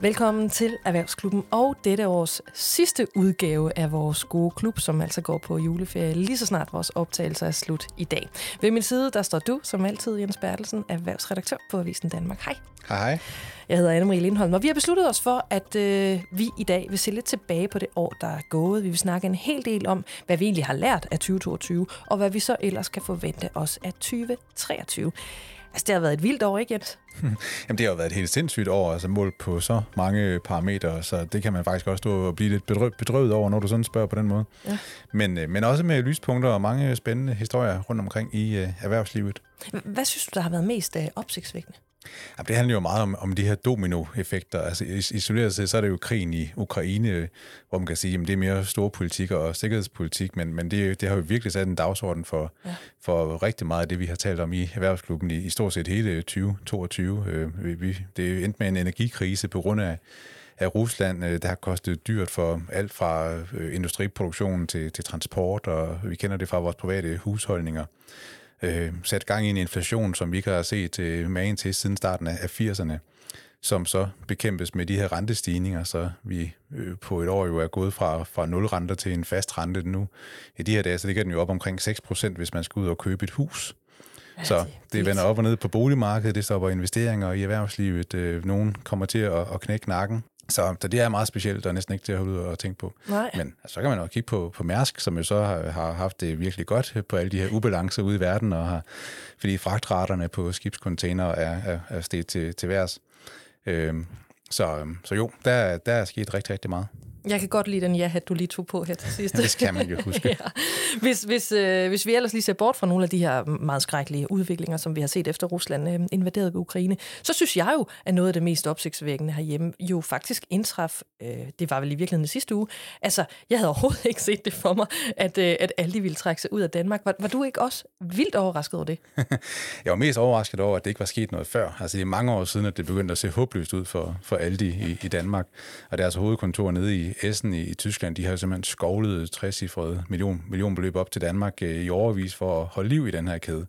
Velkommen til Erhvervsklubben og dette års sidste udgave af vores gode klub, som altså går på juleferie lige så snart vores optagelser er slut i dag. Ved min side, der står du, som altid, Jens Bertelsen, erhvervsredaktør på Avisen Danmark. Hej. Hej, hej. Jeg hedder Anne-Marie Lindholm, og vi har besluttet os for, at øh, vi i dag vil se lidt tilbage på det år, der er gået. Vi vil snakke en hel del om, hvad vi egentlig har lært af 2022, og hvad vi så ellers kan forvente os af 2023. Altså, det har været et vildt år, ikke Jens? Jamen, det har jo været et helt sindssygt år, altså målt på så mange parametre, så det kan man faktisk også stå og blive lidt bedrøvet, bedrøvet over, når du sådan spørger på den måde. Ja. Men, øh, men også med lyspunkter og mange spændende historier rundt omkring i uh, erhvervslivet. Hvad synes du, der har været mest uh, opsigtsvækkende? Jamen, det handler jo meget om, om de her dominoeffekter. Altså isoleret set, så er det jo krigen i Ukraine, hvor man kan sige, at det er mere store politik og sikkerhedspolitik, men, men det, det har jo virkelig sat en dagsorden for, ja. for rigtig meget af det, vi har talt om i Erhvervsklubben i, i stort set hele 2022. Øh, vi, det er endt med en energikrise på grund af af Rusland, øh, der har kostet dyrt for alt fra øh, industriproduktion til, til transport, og vi kender det fra vores private husholdninger øh, sat gang i en inflation, som vi ikke har set øh, magen til siden starten af 80'erne, som så bekæmpes med de her rentestigninger, så vi øh, på et år jo er gået fra, fra 0 renter til en fast rente nu. I de her dage, så ligger den jo op omkring 6 procent, hvis man skal ud og købe et hus. Så det vender op og ned på boligmarkedet, det stopper investeringer i erhvervslivet. Øh, nogen kommer til at, at knække nakken. Så, så det er meget specielt, og næsten ikke til at holde ud og tænke på. Nej. Men altså, så kan man jo kigge på, på Mærsk, som jo så har, har haft det virkelig godt på alle de her ubalancer ude i verden, og har, fordi fragtraterne på skibscontainer er, er, er steget til, til værs. Øhm, så, så jo, der, der er sket rigtig, rigtig meget. Jeg kan godt lide den ja du lige tog på her til sidst. Ja, det kan man jo huske. ja. hvis, hvis, øh, hvis vi ellers lige ser bort fra nogle af de her meget skrækkelige udviklinger, som vi har set efter Rusland øh, invaderede Ukraine, så synes jeg jo, at noget af det mest opsigtsvækkende herhjemme jo faktisk indtraf, øh, det var vel i virkeligheden sidste uge, altså jeg havde overhovedet ikke set det for mig, at, øh, at Aldi ville trække sig ud af Danmark. Var, var du ikke også vildt overrasket over det? jeg var mest overrasket over, at det ikke var sket noget før. Altså det er mange år siden, at det begyndte at se håbløst ud for, for Aldi i, i Danmark, og deres hovedkontor nede i Essen i, i Tyskland, de har jo simpelthen skovlet 60 million, millionbeløb op til Danmark øh, i overvis for at holde liv i den her kæde.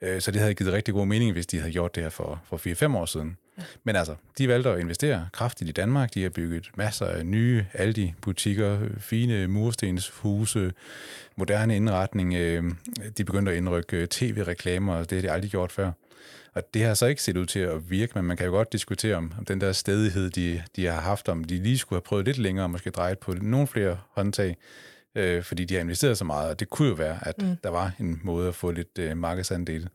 Øh, så det havde givet rigtig god mening, hvis de havde gjort det her for, for 4-5 år siden. Ja. Men altså, de valgte at investere kraftigt i Danmark. De har bygget masser af nye Aldi-butikker, fine murstenshuse, moderne indretning. Øh, de begyndte at indrykke tv-reklamer, og det har de aldrig gjort før. Og det har så ikke set ud til at virke, men man kan jo godt diskutere om, om den der stedighed, de, de har haft, om de lige skulle have prøvet lidt længere, og måske drejet på nogle flere håndtag, øh, fordi de har investeret så meget, og det kunne jo være, at mm. der var en måde at få lidt øh, markedsandel.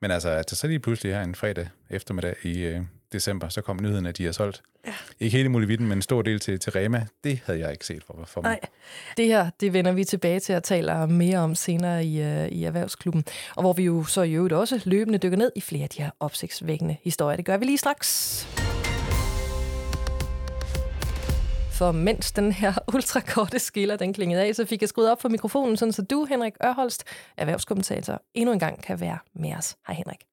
Men altså, at der så lige pludselig her en fredag eftermiddag i, øh, december, så kom nyheden, at de har solgt. Ja. Ikke hele muligheden, men en stor del til, til Rema. Det havde jeg ikke set for, for mig. Nej, det her, det vender vi tilbage til at tale mere om senere i, uh, i Erhvervsklubben. Og hvor vi jo så i øvrigt også løbende dykker ned i flere af de her opsigtsvækkende historier. Det gør vi lige straks. For mens den her ultrakorte skiller, den klingede af, så fik jeg skruet op for mikrofonen, sådan så du, Henrik Ørholst, erhvervskommentator, endnu en gang kan være med os. Hej Henrik.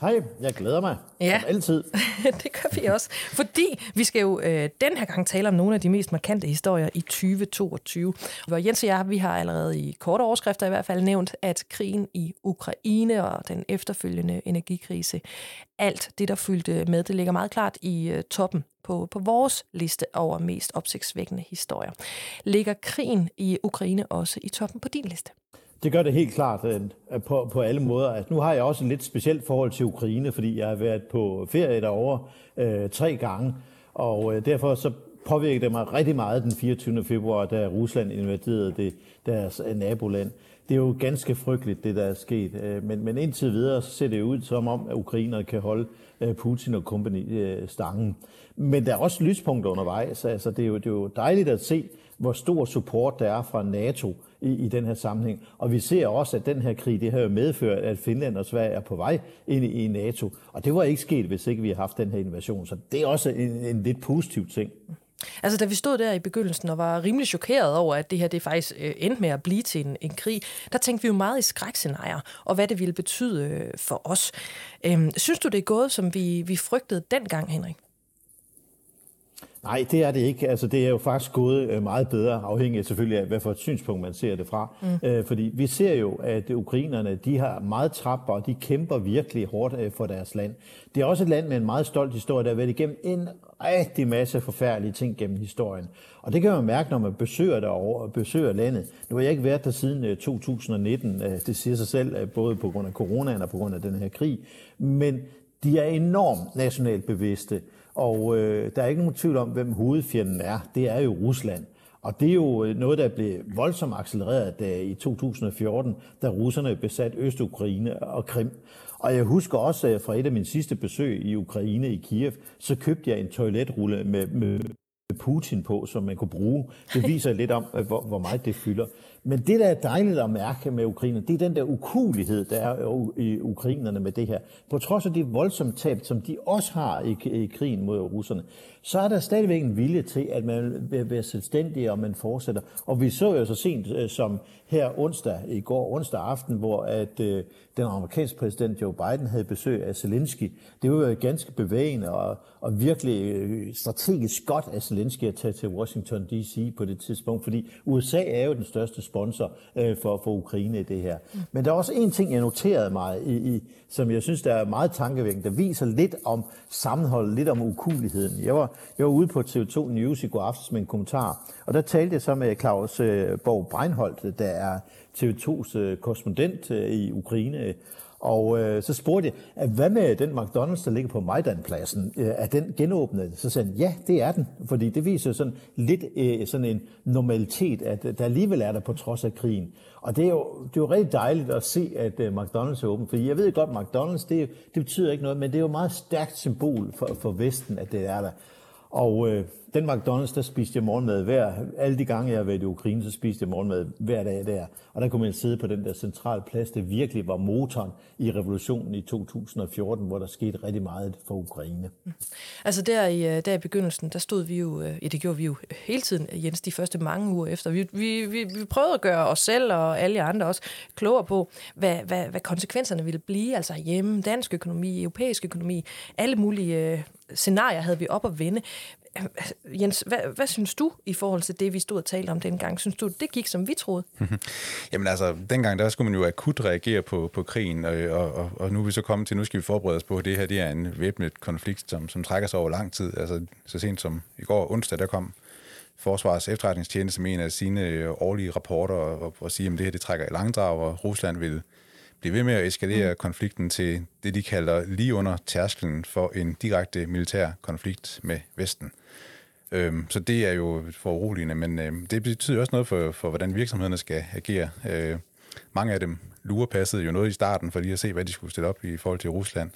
Hej, jeg glæder mig. Ja, som altid. det gør vi også. Fordi vi skal jo øh, den her gang tale om nogle af de mest markante historier i 2022. Hvor Jens og jeg, vi har allerede i korte overskrifter i hvert fald nævnt, at krigen i Ukraine og den efterfølgende energikrise, alt det, der fyldte med, det ligger meget klart i øh, toppen på, på vores liste over mest opsigtsvækkende historier. Ligger krigen i Ukraine også i toppen på din liste? Det gør det helt klart øh, på, på alle måder. Altså, nu har jeg også et lidt specielt forhold til Ukraine, fordi jeg har været på ferie derovre øh, tre gange, og øh, derfor så påvirkede det mig rigtig meget den 24. februar, da Rusland invaderede det, deres øh, naboland. Det er jo ganske frygteligt, det der er sket. Øh, men, men indtil videre så ser det ud som om, at ukrainerne kan holde øh, Putin og kompagni stangen. Men der er også lyspunkter undervejs. Altså, det, er jo, det er jo dejligt at se, hvor stor support der er fra NATO i, i den her sammenhæng. Og vi ser også, at den her krig, det har jo medført, at Finland og Sverige er på vej ind i, i NATO. Og det var ikke sket, hvis ikke vi har haft den her invasion. Så det er også en, en lidt positiv ting. Altså, da vi stod der i begyndelsen og var rimelig chokeret over, at det her det faktisk øh, endte med at blive til en, en krig, der tænkte vi jo meget i skrækscenarier, og hvad det ville betyde øh, for os. Øhm, synes du, det er gået, som vi, vi frygtede dengang, Henrik? Nej, det er det ikke. Altså, det er jo faktisk gået øh, meget bedre, afhængig selvfølgelig af, hvad for et synspunkt man ser det fra. Mm. Øh, fordi vi ser jo, at ukrainerne, de har meget trapper, og de kæmper virkelig hårdt øh, for deres land. Det er også et land med en meget stolt historie, der har været igennem en rigtig masse forfærdelige ting gennem historien. Og det kan man mærke, når man besøger derovre og besøger landet. Nu har jeg ikke været der siden 2019, det siger sig selv, både på grund af coronaen og på grund af den her krig. Men de er enormt nationalt bevidste. Og øh, der er ikke nogen tvivl om, hvem hovedfjenden er. Det er jo Rusland. Og det er jo øh, noget, der blev voldsomt accelereret da, i 2014, da russerne besatte Øst-Ukraine og Krim. Og jeg husker også fra et af mine sidste besøg i Ukraine, i Kiev, så købte jeg en toiletrulle med, med Putin på, som man kunne bruge. Det viser lidt om, hvor, hvor meget det fylder. Men det, der er dejligt at mærke med Ukraine, det er den der ukulighed, der er i ukrainerne med det her. På trods af de voldsomme tab, som de også har i, i krigen mod russerne, så er der stadigvæk en vilje til, at man vil være selvstændig, og man fortsætter. Og vi så jo så sent øh, som her onsdag, i går onsdag aften, hvor at øh, den amerikanske præsident Joe Biden havde besøg af Zelensky. Det var jo ganske bevægende og, og virkelig øh, strategisk godt af Zelensky at tage til Washington D.C. på det tidspunkt, fordi USA er jo den største sponsor øh, for, for Ukraine i det her. Men der er også en ting, jeg noterede mig, i, i, som jeg synes, der er meget tankevækkende, der viser lidt om sammenholdet, lidt om ukuligheden. Jeg var, jeg var ude på TV2 News i går aftes med en kommentar, og der talte jeg så med Claus øh, Borg Breinholt, der er TV2's øh, korrespondent øh, i Ukraine, og øh, så spurgte jeg, at hvad med den McDonald's, der ligger på Majdanpladsen? Øh, er den genåbnet? Så sagde han, ja, det er den. Fordi det viser sådan lidt øh, sådan en normalitet, at øh, der alligevel er der på trods af krigen. Og det er jo, det er jo rigtig dejligt at se, at øh, McDonald's er åben. Fordi jeg ved godt, McDonald's, det, det betyder ikke noget, men det er jo et meget stærkt symbol for, for Vesten, at det er der. Og øh, den McDonald's, der spiste jeg morgenmad hver. Alle de gange, jeg har været i Ukraine, så spiste jeg morgenmad hver dag der. Og der kunne man sidde på den der centrale plads. Det virkelig var motoren i revolutionen i 2014, hvor der skete rigtig meget for Ukraine. Mm. Altså der i, øh, der i begyndelsen, der stod vi jo, øh, ja det gjorde vi jo hele tiden, Jens, de første mange uger efter. Vi, vi, vi, vi prøvede at gøre os selv og alle andre også klogere på, hvad, hvad, hvad konsekvenserne ville blive, altså hjemme, dansk økonomi, europæisk økonomi, alle mulige øh, scenarier havde vi op at vende. Øh, Jens, hvad, hvad synes du i forhold til det, vi stod og talte om dengang? Synes du, det gik, som vi troede? Jamen altså, dengang der skulle man jo akut reagere på, på krigen, og, og, og nu er vi så kommet til, nu skal vi forberede os på, at det her det er en væbnet konflikt, som, som trækker sig over lang tid. Altså, så sent som i går onsdag, der kom Forsvars efterretningstjeneste med en af sine øh, årlige rapporter og, og, og sige, at det her det trækker i langdrag, og Rusland vil blive ved med at eskalere mm. konflikten til det, de kalder lige under tærsklen for en direkte militær konflikt med Vesten. Øhm, så det er jo for uroligende, men øhm, det betyder også noget for, for, hvordan virksomhederne skal agere. Øh, mange af dem lurpassede jo noget i starten, for lige at se, hvad de skulle stille op i forhold til Rusland.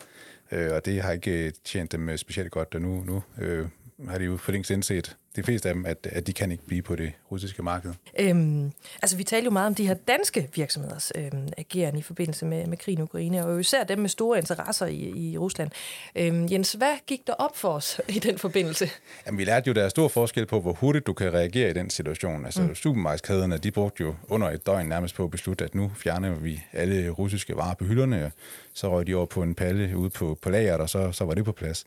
Øh, og det har ikke tjent dem specielt godt, og nu, nu øh, har de jo for længst indset, de fleste af dem, at, at de kan ikke blive på det russiske marked. Øhm, altså, vi taler jo meget om de her danske virksomheders øhm, agerende i forbindelse med, med krigen i Ukraine, og især dem med store interesser i, i Rusland. Øhm, Jens, hvad gik der op for os i den forbindelse? Jamen, vi lærte jo, der er stor forskel på, hvor hurtigt du kan reagere i den situation. Altså, mm. supermarkedskæderne, de brugte jo under et døgn nærmest på at beslutte, at nu fjerner vi alle russiske varer på hylderne, så røg de over på en palle ude på, på lageret, og så, så var det på plads.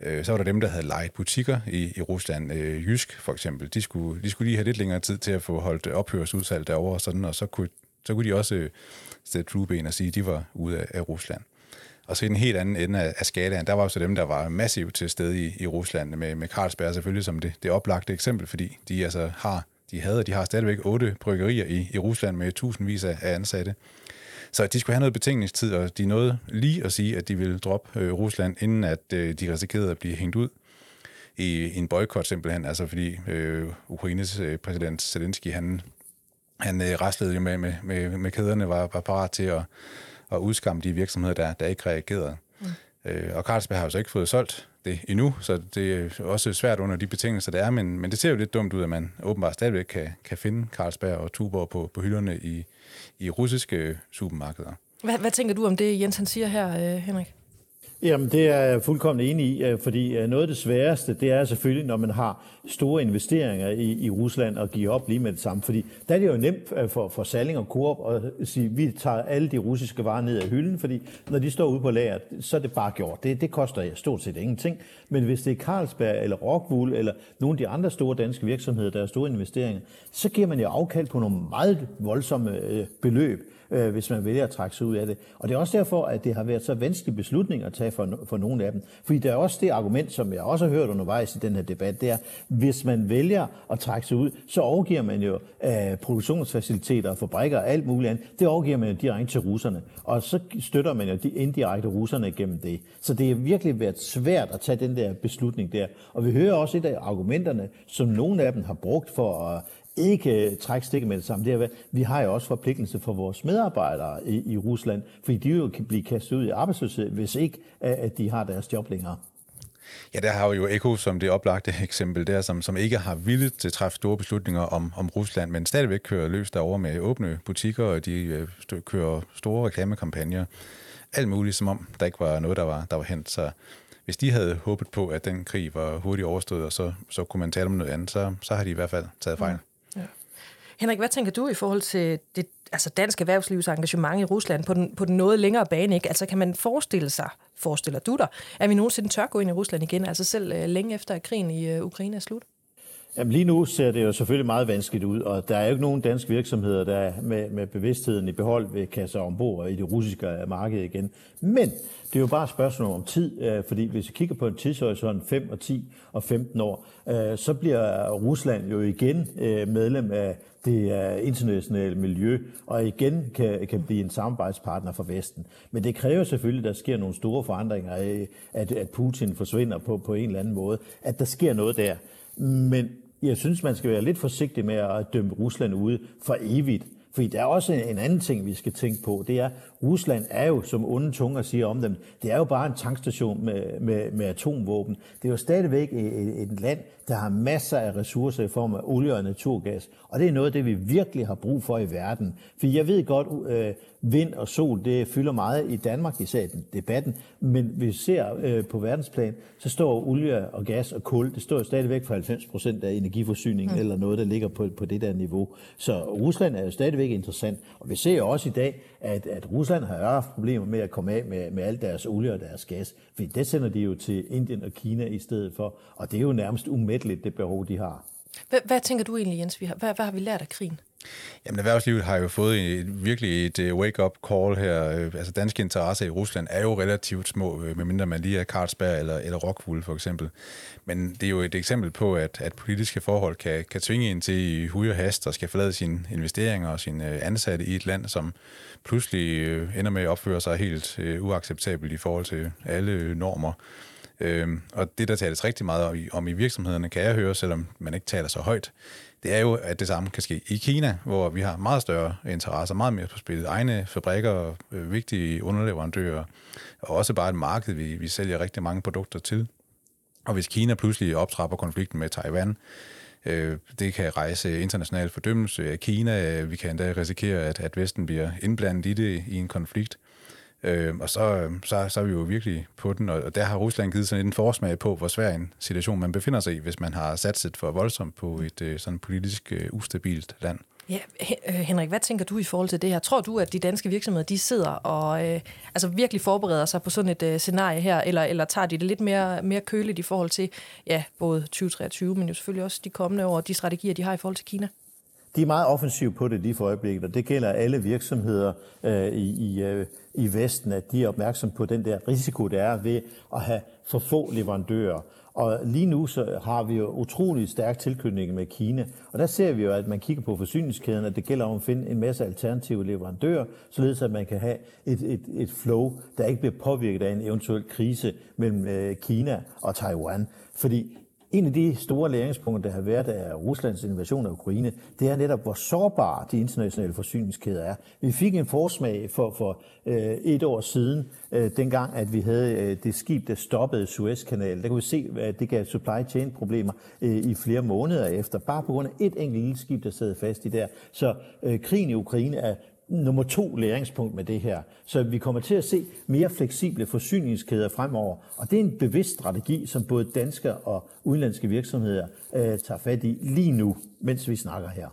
Øh, så var der dem, der havde lejet butikker i, i Rusland. Øh, Jysk for eksempel, de skulle, de skulle lige have lidt længere tid til at få holdt ophørsudsalg derovre, og, sådan, og så kunne, så kunne de også øh, sætte flueben og sige, at de var ude af, af Rusland. Og så i den helt anden ende af, af skalaen, der var jo så dem, der var massivt til stede i, i Rusland, med, med Carlsberg selvfølgelig som det, det oplagte eksempel, fordi de altså har, de havde, de har stadigvæk otte bryggerier i, i Rusland med tusindvis af, af ansatte. Så de skulle have noget betingningstid, og de nåede lige at sige, at de ville droppe øh, Rusland, inden at øh, de risikerede at blive hængt ud i en boykot simpelthen, altså fordi øh, Ukraines øh, præsident Zelensky, han, han øh, rastlede jo med, med, med, med kæderne, var, var parat til at, at udskamme de virksomheder, der, der ikke reagerede. Mm. Øh, og Carlsberg har jo så ikke fået solgt det endnu, så det er også svært under de betingelser, der er, men, men det ser jo lidt dumt ud, at man åbenbart stadigvæk kan, kan finde Carlsberg og Tuborg på, på hylderne i, i russiske supermarkeder. Hvad, hvad tænker du om det, Jens han siger her, øh, Henrik? Jamen, det er jeg fuldkommen enig i, øh, fordi øh, noget af det sværeste, det er selvfølgelig, når man har store investeringer i, i Rusland og give op lige med det samme. Fordi der er det jo nemt øh, for, for Salling og Coop at sige, vi tager alle de russiske varer ned af hylden, fordi når de står ude på lager, så er det bare gjort. Det, det koster stort set ingenting. Men hvis det er Carlsberg eller Rockwool eller nogle af de andre store danske virksomheder, der har store investeringer, så giver man jo afkald på nogle meget voldsomme beløb øh, hvis man vælger at trække sig ud af det. Og det er også derfor, at det har været så vanskelig beslutning at tage for, for nogle af dem. Fordi der er også det argument, som jeg også har hørt undervejs i den her debat, det er, hvis man vælger at trække sig ud, så overgiver man jo øh, produktionsfaciliteter, fabrikker og alt muligt andet. Det overgiver man jo direkte til russerne. Og så støtter man jo de indirekte russerne gennem det. Så det har virkelig været svært at tage den der beslutning der. Og vi hører også et af argumenterne, som nogle af dem har brugt for at ikke trække stikket med det samme. Det er, vi har jo også forpligtelse for vores medarbejdere i, i Rusland, fordi de jo kan blive kastet ud i arbejdsløshed, hvis ikke at de har deres job længere. Ja, der har vi jo Eko som det oplagte eksempel der, som, som ikke har villet til at træffe store beslutninger om, om Rusland, men stadigvæk kører løs derovre med åbne butikker, og de øh, kører store reklamekampagner. Alt muligt, som om der ikke var noget, der var, der var hent. Så hvis de havde håbet på, at den krig var hurtigt overstået, og så, så kunne man tale om noget andet, så, så har de i hvert fald taget fejl. Mm. Henrik, hvad tænker du i forhold til det altså dansk erhvervslivs engagement i Rusland på den, på den noget længere bane? Ikke? Altså kan man forestille sig, forestiller du dig, at vi nogensinde tør gå ind i Rusland igen, altså selv øh, længe efter at krigen i øh, Ukraine er slut? Jamen lige nu ser det jo selvfølgelig meget vanskeligt ud, og der er jo ikke nogen danske virksomheder, der med, med bevidstheden i behold vil kaste sig ombord i det russiske marked igen. Men det er jo bare et spørgsmål om tid, øh, fordi hvis vi kigger på en tidshorisont 5 og 10 og 15 år, øh, så bliver Rusland jo igen øh, medlem af det internationale miljø, og igen kan, kan blive en samarbejdspartner for Vesten. Men det kræver selvfølgelig, at der sker nogle store forandringer at, at Putin forsvinder på, på en eller anden måde, at der sker noget der. Men jeg synes, man skal være lidt forsigtig med at dømme Rusland ude for evigt. Fordi der er også en anden ting, vi skal tænke på. Det er, Rusland er jo, som onde tunger siger om dem, det er jo bare en tankstation med, med, med atomvåben. Det er jo stadigvæk et, et land, der har masser af ressourcer i form af olie og naturgas. Og det er noget af det, vi virkelig har brug for i verden. For jeg ved godt, øh, vind og sol, det fylder meget i Danmark, især i debatten. Men hvis vi ser øh, på verdensplan, så står olie og gas og kul, det står stadigvæk for 90 procent af energiforsyningen, mm. eller noget, der ligger på, på det der niveau. Så Rusland er jo stadigvæk interessant. Og vi ser jo også i dag, at, at Rusland har haft problemer med at komme af med, med alt deres olie og deres gas. For det sender de jo til Indien og Kina i stedet for. Og det er jo nærmest umætteligt, det behov, de har. Hvad, hvad tænker du egentlig, Jens? Hvad, hvad har vi lært af krigen? Jamen, erhvervslivet har jo fået et, virkelig et øh, wake-up call her. Øh, altså, danske interesser i Rusland er jo relativt små, øh, medmindre man lige er Carlsberg eller, eller Rockwool for eksempel. Men det er jo et eksempel på, at, at politiske forhold kan, kan tvinge en til i hui og hast og skal forlade sine investeringer og sine ansatte i et land, som pludselig ender med at opføre sig helt uacceptabelt i forhold til alle normer. Øhm, og det, der tales rigtig meget om i, om i virksomhederne, kan jeg høre, selvom man ikke taler så højt, det er jo, at det samme kan ske i Kina, hvor vi har meget større interesser, meget mere på spillet. Egne fabrikker, øh, vigtige underleverandører, og også bare et marked, vi, vi sælger rigtig mange produkter til. Og hvis Kina pludselig optrapper konflikten med Taiwan, øh, det kan rejse international fordømmelse af Kina. Vi kan endda risikere, at, at Vesten bliver indblandet i det i en konflikt. Øh, og så, så, så er vi jo virkelig på den, og der har Rusland givet sådan en forsmag på, hvor svær en situation man befinder sig i, hvis man har satset for voldsomt på et øh, sådan politisk øh, ustabilt land. Ja, øh, Henrik, hvad tænker du i forhold til det her? Tror du, at de danske virksomheder de sidder og øh, altså virkelig forbereder sig på sådan et øh, scenarie her, eller, eller tager de det lidt mere, mere køligt i forhold til ja, både 2023, men jo selvfølgelig også de kommende år, de strategier, de har i forhold til Kina? De er meget offensive på det lige for øjeblikket, og det gælder alle virksomheder øh, i, i, øh, i Vesten, at de er opmærksom på den der risiko, der er ved at have for få leverandører. Og lige nu så har vi jo utrolig stærk tilknytning med Kina, og der ser vi jo, at man kigger på forsyningskæden, at det gælder om at finde en masse alternative leverandører, således at man kan have et, et, et flow, der ikke bliver påvirket af en eventuel krise mellem øh, Kina og Taiwan. Fordi en af de store læringspunkter, der har været af Ruslands invasion af Ukraine, det er netop, hvor sårbare de internationale forsyningskæder er. Vi fik en forsmag for, for øh, et år siden, øh, dengang at vi havde øh, det skib, der stoppede Suezkanalen. Der kunne vi se, at det gav supply chain problemer øh, i flere måneder efter, bare på grund af et enkelt lille skib, der sad fast i der. Så øh, krigen i Ukraine er nummer to læringspunkt med det her. Så vi kommer til at se mere fleksible forsyningskæder fremover. Og det er en bevidst strategi, som både danske og udenlandske virksomheder øh, tager fat i lige nu, mens vi snakker her.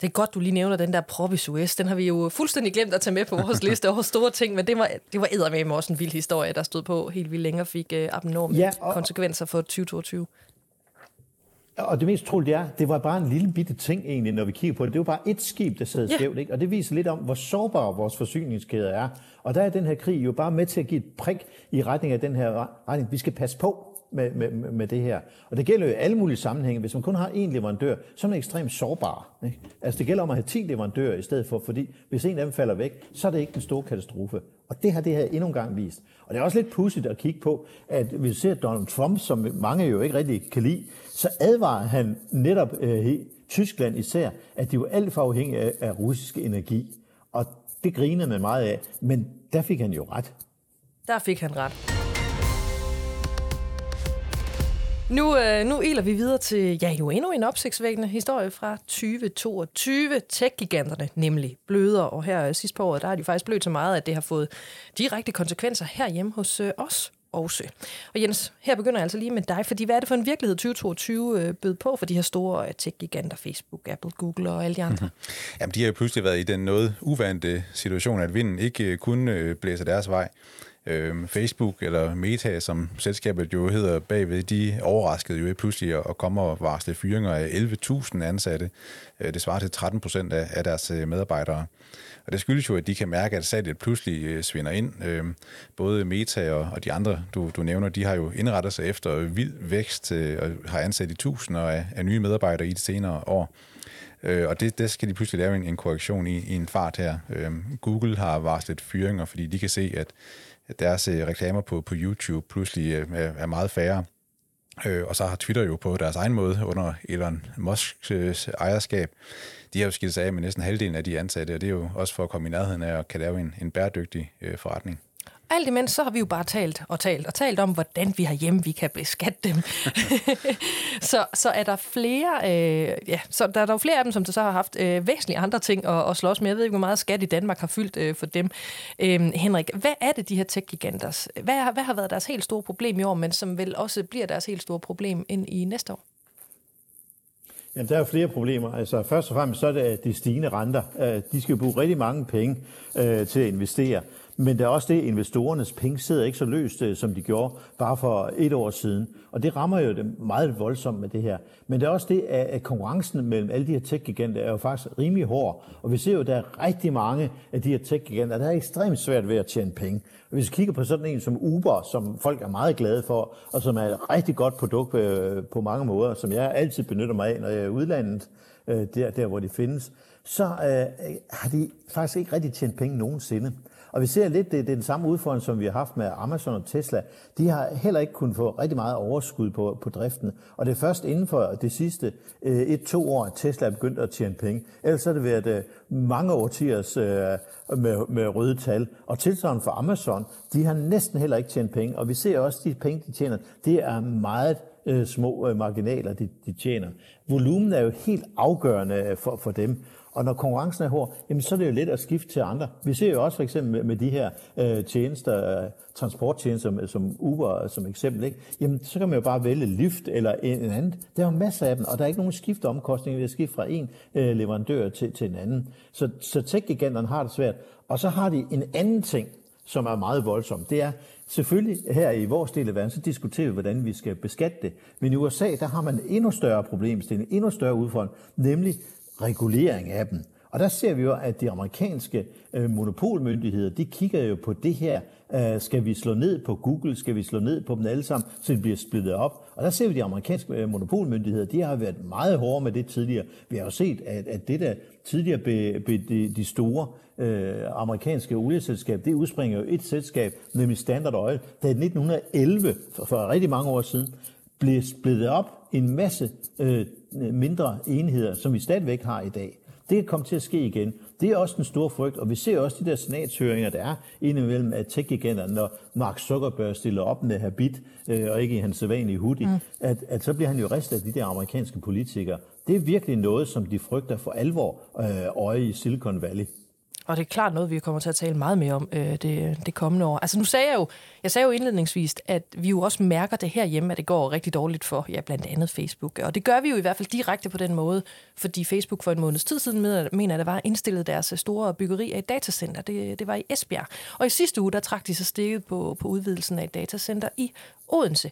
Det er godt, du lige nævner den der prop i Suez. Den har vi jo fuldstændig glemt at tage med på vores liste over store ting, men det var, det var eddermame også en vild historie, der stod på helt vildt længe og fik uh, abnorme ja, og, konsekvenser for 2022. Og det mest troligt er, det var bare en lille bitte ting egentlig, når vi kigger på det. Det var bare et skib, der sad ja. skævt, ikke? og det viser lidt om, hvor sårbare vores forsyningskæder er. Og der er den her krig jo bare med til at give et prik i retning af den her retning. Vi skal passe på med, med, med det her. Og det gælder jo i alle mulige sammenhænge. Hvis man kun har én leverandør, så er man ekstremt sårbar. Ikke? Altså det gælder om at have 10 leverandører i stedet for, fordi hvis en af dem falder væk, så er det ikke en stor katastrofe. Og det har det her endnu en gang vist. Og det er også lidt pudsigt at kigge på, at hvis vi ser Donald Trump, som mange jo ikke rigtig kan lide, så advarer han netop øh, Tyskland især, at de var alt for afhængige af, af russisk energi. Og det griner man meget af, men der fik han jo ret. Der fik han ret. Nu, øh, nu iler vi videre til ja, jo endnu en opsigtsvækkende historie fra 2022. Tech-giganterne nemlig bløder, og her øh, sidst på året, der har de faktisk blødt så meget, at det har fået direkte konsekvenser herhjemme hos øh, os også. Og Jens, her begynder jeg altså lige med dig, fordi hvad er det for en virkelighed 2022 øh, bød på for de her store øh, tech-giganter, Facebook, Apple, Google og alle de andre? Mm-hmm. Jamen, de har jo pludselig været i den noget uvante situation, at vinden ikke øh, kun øh, blæser deres vej. Øh, Facebook eller Meta, som selskabet jo hedder bagved, de overraskede jo pludselig at komme og varsle fyringer af 11.000 ansatte. Øh, det svarer til 13 procent af, af deres øh, medarbejdere. Og det skyldes jo, at de kan mærke, at salget pludselig øh, svinder ind. Øh, både Meta og, og de andre, du, du nævner, de har jo indrettet sig efter vild vækst øh, og har ansat i tusinder af, af nye medarbejdere i de senere år. Øh, og det, det skal de pludselig lave en, en korrektion i, i en fart her. Øh, Google har varslet fyringer, fordi de kan se, at deres øh, reklamer på, på YouTube pludselig øh, er, meget færre. Øh, og så har Twitter jo på deres egen måde under Elon Musks øh, ejerskab, de har jo skilt sig af med næsten halvdelen af de ansatte, og det er jo også for at komme i nærheden af at kan lave en, en bæredygtig øh, forretning. Alt imens, så har vi jo bare talt og talt og talt om, hvordan vi har hjemme, vi kan beskatte dem. så, så er der flere, øh, ja, så der er der jo flere af dem, som så har haft øh, væsentlige andre ting at, at slås med. Jeg ved ikke, hvor meget skat i Danmark har fyldt øh, for dem. Øh, Henrik, hvad er det, de her tech-giganters? Hvad, hvad har været deres helt store problem i år, men som vel også bliver deres helt store problem ind i næste år? Jamen, der er jo flere problemer. Altså, først og fremmest så er det de stigende renter. Øh, de skal bruge rigtig mange penge øh, til at investere. Men det er også det, investorernes penge sidder ikke så løst, øh, som de gjorde bare for et år siden. Og det rammer jo dem meget voldsomt med det her. Men det er også det, at konkurrencen mellem alle de her tech-giganter er jo faktisk rimelig hård. Og vi ser jo, at der er rigtig mange af de her tech-giganter, der er ekstremt svært ved at tjene penge. Og hvis vi kigger på sådan en som Uber, som folk er meget glade for, og som er et rigtig godt produkt øh, på mange måder, som jeg altid benytter mig af, når jeg er i udlandet, øh, der, der hvor de findes, så øh, har de faktisk ikke rigtig tjent penge nogensinde. Og vi ser lidt, det, det er den samme udfordring, som vi har haft med Amazon og Tesla. De har heller ikke kunnet få rigtig meget overskud på, på driften. Og det er først inden for det sidste øh, et-to år, at Tesla er begyndt at tjene penge. Ellers har det været øh, mange årtiers øh, med, med røde tal. Og tilsvarende for Amazon, de har næsten heller ikke tjent penge. Og vi ser også, at de penge, de tjener, det er meget øh, små øh, marginaler, de, de tjener. Volumen er jo helt afgørende øh, for, for dem. Og når konkurrencen er hård, jamen, så er det jo let at skifte til andre. Vi ser jo også for eksempel med, med de her øh, tjenester, øh, transporttjenester som, som Uber som eksempel, ikke? jamen så kan man jo bare vælge Lyft eller en, en anden. Der er jo masser af dem, og der er ikke nogen skifteomkostninger ved at skifte fra en øh, leverandør til, til en anden. Så, så tech-giganterne har det svært. Og så har de en anden ting, som er meget voldsom. Det er, Selvfølgelig her i vores del af verden, så diskuterer vi, hvordan vi skal beskatte det. Men i USA, der har man endnu større problemstilling, endnu større udfordring, nemlig regulering af dem. Og der ser vi jo, at de amerikanske øh, monopolmyndigheder, de kigger jo på det her. Øh, skal vi slå ned på Google? Skal vi slå ned på dem alle sammen, så de bliver splittet op? Og der ser vi, at de amerikanske øh, monopolmyndigheder, de har været meget hårde med det tidligere. Vi har jo set, at, at det der tidligere be, be, de, de store øh, amerikanske olieselskab, det udspringer jo et selskab, nemlig Standard Oil, der i 1911, for, for rigtig mange år siden, blev splittet op en masse øh, mindre enheder, som vi stadigvæk har i dag. Det kan komme til at ske igen. Det er også en stor frygt, og vi ser også de der senatshøringer, der er indimellem af tech når Mark Zuckerberg stiller op med habit, øh, og ikke i hans sædvanlige hoodie, mm. at, at så bliver han jo ristet af de der amerikanske politikere. Det er virkelig noget, som de frygter for alvor øh, øje i Silicon Valley. Og det er klart noget, vi kommer til at tale meget mere om øh, det, det kommende år. Altså nu sagde jeg jo, jeg sagde jo indledningsvis, at vi jo også mærker det her hjemme, at det går rigtig dårligt for ja, blandt andet Facebook. Og det gør vi jo i hvert fald direkte på den måde, fordi Facebook for en måneds tid siden mener, at der var indstillet deres øh, store byggeri af et datacenter. Det, det var i Esbjerg. Og i sidste uge, der trak de så stikket på, på udvidelsen af et datacenter i Odense.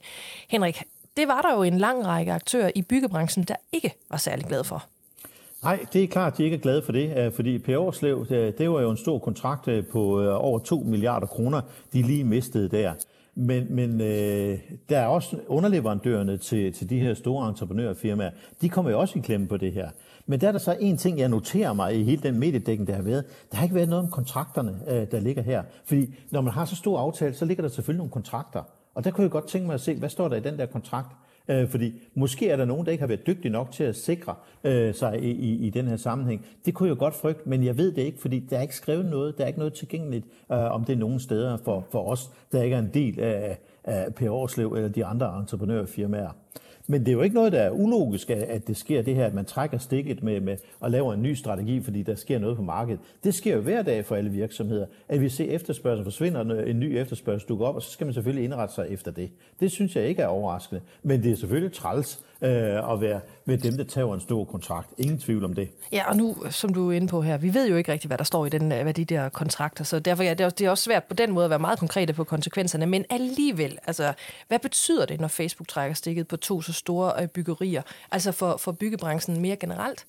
Henrik, det var der jo en lang række aktører i byggebranchen, der ikke var særlig glade for. Nej, det er klart, at de ikke er glade for det, øh, fordi Per Årslev, øh, det var jo en stor kontrakt øh, på over 2 milliarder kroner, de lige mistede der. Men, men øh, der er også underleverandørerne til, til de her store entreprenørfirmaer, de kommer jo også i klemme på det her. Men der er der så en ting, jeg noterer mig i hele den mediedækning, der har været. Der har ikke været noget om kontrakterne, øh, der ligger her. Fordi når man har så stor aftale, så ligger der selvfølgelig nogle kontrakter. Og der kunne jeg godt tænke mig at se, hvad står der i den der kontrakt? Øh, fordi måske er der nogen, der ikke har været dygtige nok til at sikre øh, sig i, i, i den her sammenhæng. Det kunne jeg godt frygte, men jeg ved det ikke, fordi der er ikke skrevet noget, der er ikke noget tilgængeligt øh, om det er nogen steder for, for os, der ikke er en del af, af Per Årslev eller de andre entreprenørfirmaer. Men det er jo ikke noget, der er ulogisk, at det sker det her, at man trækker stikket med, med og laver en ny strategi, fordi der sker noget på markedet. Det sker jo hver dag for alle virksomheder, at vi ser efterspørgsel forsvinder, en ny efterspørgsel dukker op, og så skal man selvfølgelig indrette sig efter det. Det synes jeg ikke er overraskende, men det er selvfølgelig træls, øh, at være med dem, der tager en stor kontrakt. Ingen tvivl om det. Ja, og nu, som du er inde på her, vi ved jo ikke rigtigt, hvad der står i den, øh, hvad de der kontrakter, så derfor ja, det er også svært på den måde at være meget konkrete på konsekvenserne, men alligevel, altså, hvad betyder det, når Facebook trækker stikket på to så store øh, byggerier, altså for, for byggebranchen mere generelt?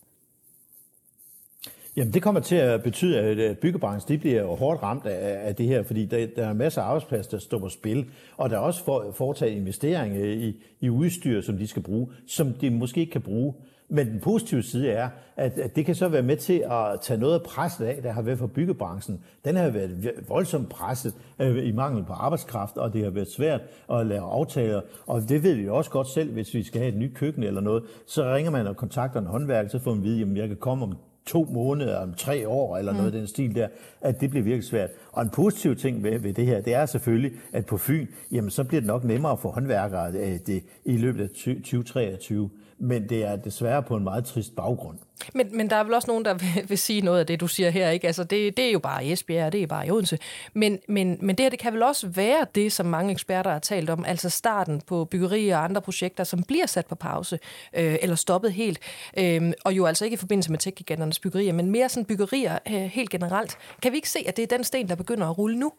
Jamen, det kommer til at betyde, at byggebranchen de bliver hårdt ramt af, af det her, fordi der, der er masser af arbejdspladser, der står på spil, og der er også for, foretaget investeringer i, i udstyr, som de skal bruge, som de måske ikke kan bruge. Men den positive side er, at, at det kan så være med til at tage noget af presset af, der har været for byggebranchen. Den har været voldsomt presset øh, i mangel på arbejdskraft, og det har været svært at lave aftaler. Og det ved vi også godt selv, hvis vi skal have et nyt køkken eller noget. Så ringer man og kontakter en håndværker, så får man at vide, at jeg kan komme om to måneder, om tre år, eller noget mm. af den stil der, at det bliver virkelig svært. Og en positiv ting ved, ved det her, det er selvfølgelig, at på Fyn, jamen så bliver det nok nemmere for håndværkere øh, det, i løbet af 2023 men det er desværre på en meget trist baggrund. Men, men der er vel også nogen, der vil, vil sige noget af det, du siger her. ikke? Altså, det, det er jo bare Esbjerg, det er bare i Odense. Men, men, men det her det kan vel også være det, som mange eksperter har talt om, altså starten på byggerier og andre projekter, som bliver sat på pause øh, eller stoppet helt. Øh, og jo altså ikke i forbindelse med tech byggerier, men mere sådan byggerier øh, helt generelt. Kan vi ikke se, at det er den sten, der begynder at rulle nu?